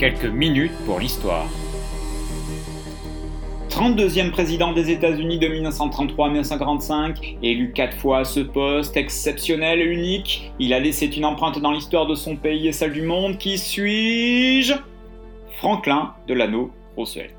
quelques minutes pour l'histoire. 32e président des États-Unis de 1933 à 1945, élu quatre fois à ce poste exceptionnel et unique, il a laissé une empreinte dans l'histoire de son pays et celle du monde. Qui suis-je? Franklin Delano Roosevelt.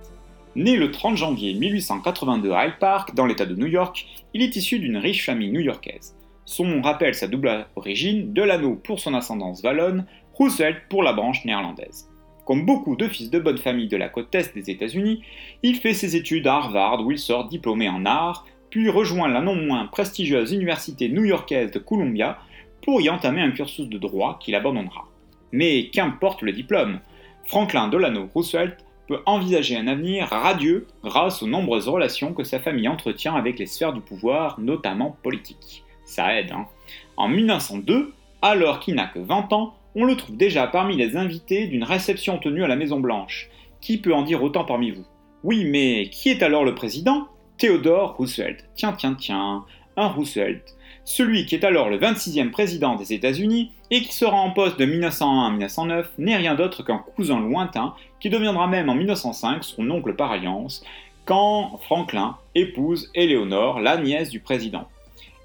Né le 30 janvier 1882 à Hyde Park, dans l'État de New York, il est issu d'une riche famille new-yorkaise. Son nom rappelle sa double origine, Delano pour son ascendance wallonne, Roosevelt pour la branche néerlandaise. Comme beaucoup de fils de bonne famille de la côte est des États-Unis, il fait ses études à Harvard où il sort diplômé en art, puis rejoint la non moins prestigieuse université new-yorkaise de Columbia pour y entamer un cursus de droit qu'il abandonnera. Mais qu'importe le diplôme, Franklin Delano Roosevelt peut envisager un avenir radieux grâce aux nombreuses relations que sa famille entretient avec les sphères du pouvoir, notamment politiques. Ça aide, hein. En 1902, alors qu'il n'a que 20 ans, on le trouve déjà parmi les invités d'une réception tenue à la Maison Blanche. Qui peut en dire autant parmi vous? Oui, mais qui est alors le président? Theodore Roosevelt. Tiens, tiens, tiens, un Roosevelt. Celui qui est alors le 26e président des États-Unis et qui sera en poste de 1901 à 1909 n'est rien d'autre qu'un cousin lointain qui deviendra même en 1905 son oncle par alliance quand Franklin épouse Éléonore, la nièce du président.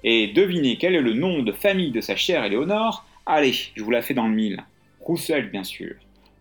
Et devinez quel est le nom de famille de sa chère Éléonore? Allez, je vous la fais dans le mille. Roussel, bien sûr.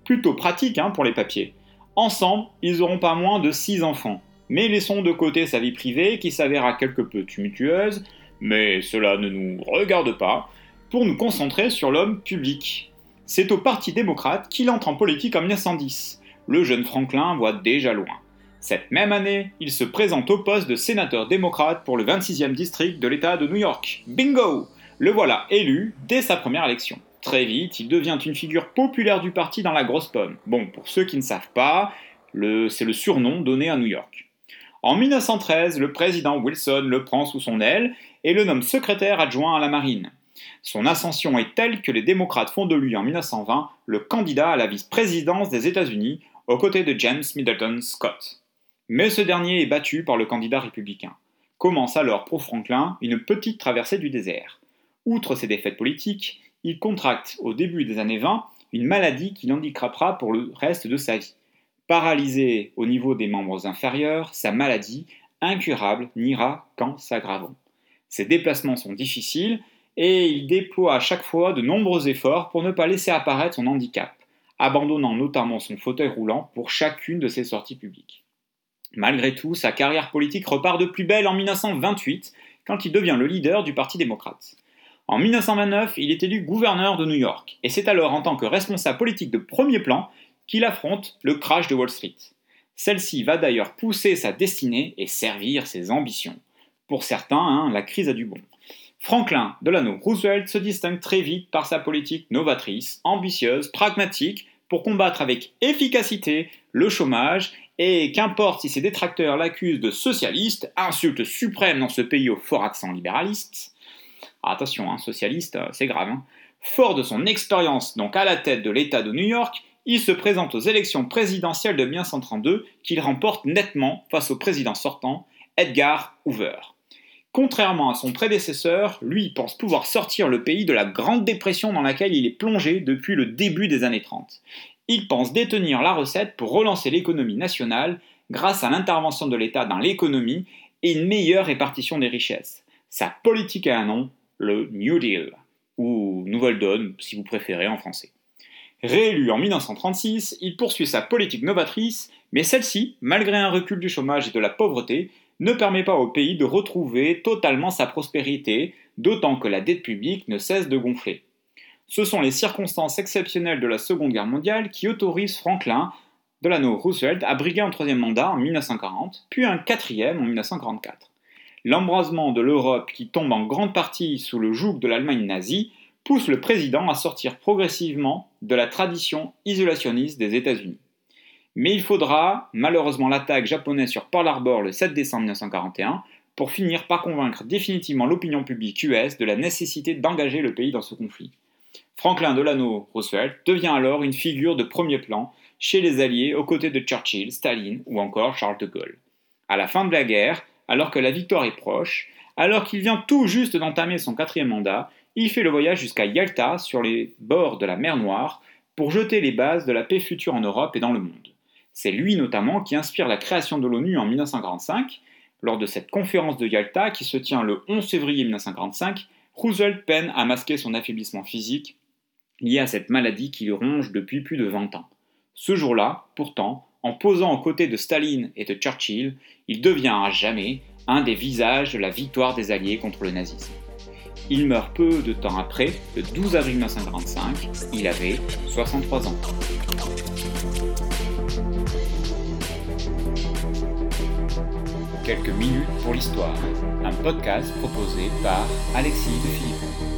Plutôt pratique hein, pour les papiers. Ensemble, ils auront pas moins de six enfants. Mais laissons de côté sa vie privée qui s'avéra quelque peu tumultueuse, mais cela ne nous regarde pas, pour nous concentrer sur l'homme public. C'est au Parti démocrate qu'il entre en politique en 1910. Le jeune Franklin voit déjà loin. Cette même année, il se présente au poste de sénateur démocrate pour le 26e district de l'État de New York. Bingo le voilà élu dès sa première élection. Très vite, il devient une figure populaire du parti dans la grosse pomme. Bon, pour ceux qui ne savent pas, c'est le surnom donné à New York. En 1913, le président Wilson le prend sous son aile et le nomme secrétaire adjoint à la marine. Son ascension est telle que les démocrates font de lui en 1920 le candidat à la vice-présidence des États-Unis aux côtés de James Middleton Scott. Mais ce dernier est battu par le candidat républicain. Commence alors pour Franklin une petite traversée du désert. Outre ses défaites politiques, il contracte au début des années 20 une maladie qui l'handicapera pour le reste de sa vie. Paralysé au niveau des membres inférieurs, sa maladie, incurable, n'ira qu'en s'aggravant. Ses déplacements sont difficiles et il déploie à chaque fois de nombreux efforts pour ne pas laisser apparaître son handicap, abandonnant notamment son fauteuil roulant pour chacune de ses sorties publiques. Malgré tout, sa carrière politique repart de plus belle en 1928 quand il devient le leader du Parti démocrate. En 1929, il est élu gouverneur de New York, et c'est alors en tant que responsable politique de premier plan qu'il affronte le crash de Wall Street. Celle-ci va d'ailleurs pousser sa destinée et servir ses ambitions. Pour certains, hein, la crise a du bon. Franklin Delano Roosevelt se distingue très vite par sa politique novatrice, ambitieuse, pragmatique, pour combattre avec efficacité le chômage, et qu'importe si ses détracteurs l'accusent de socialiste, insulte suprême dans ce pays au fort accent libéraliste, attention, hein, socialiste, euh, c'est grave. Hein. Fort de son expérience donc à la tête de l'État de New York, il se présente aux élections présidentielles de 1932 qu'il remporte nettement face au président sortant, Edgar Hoover. Contrairement à son prédécesseur, lui pense pouvoir sortir le pays de la Grande Dépression dans laquelle il est plongé depuis le début des années 30. Il pense détenir la recette pour relancer l'économie nationale grâce à l'intervention de l'État dans l'économie et une meilleure répartition des richesses. Sa politique a un nom, le New Deal, ou Nouvelle Donne si vous préférez en français. Réélu en 1936, il poursuit sa politique novatrice, mais celle-ci, malgré un recul du chômage et de la pauvreté, ne permet pas au pays de retrouver totalement sa prospérité, d'autant que la dette publique ne cesse de gonfler. Ce sont les circonstances exceptionnelles de la Seconde Guerre mondiale qui autorisent Franklin Delano Roosevelt à briguer un troisième mandat en 1940, puis un quatrième en 1944. L'embrasement de l'Europe qui tombe en grande partie sous le joug de l'Allemagne nazie pousse le président à sortir progressivement de la tradition isolationniste des États-Unis. Mais il faudra, malheureusement, l'attaque japonaise sur Pearl Harbor le 7 décembre 1941 pour finir par convaincre définitivement l'opinion publique US de la nécessité d'engager le pays dans ce conflit. Franklin Delano Roosevelt devient alors une figure de premier plan chez les Alliés aux côtés de Churchill, Staline ou encore Charles de Gaulle. À la fin de la guerre, alors que la victoire est proche, alors qu'il vient tout juste d'entamer son quatrième mandat, il fait le voyage jusqu'à Yalta, sur les bords de la mer Noire, pour jeter les bases de la paix future en Europe et dans le monde. C'est lui notamment qui inspire la création de l'ONU en 1945. Lors de cette conférence de Yalta qui se tient le 11 février 1945, Roosevelt peine à masquer son affaiblissement physique lié à cette maladie qui le ronge depuis plus de 20 ans. Ce jour-là, pourtant, en posant aux côtés de Staline et de Churchill, il devient à jamais un des visages de la victoire des Alliés contre le nazisme. Il meurt peu de temps après, le 12 avril 1945, il avait 63 ans. Quelques minutes pour l'histoire, un podcast proposé par Alexis de Philippe.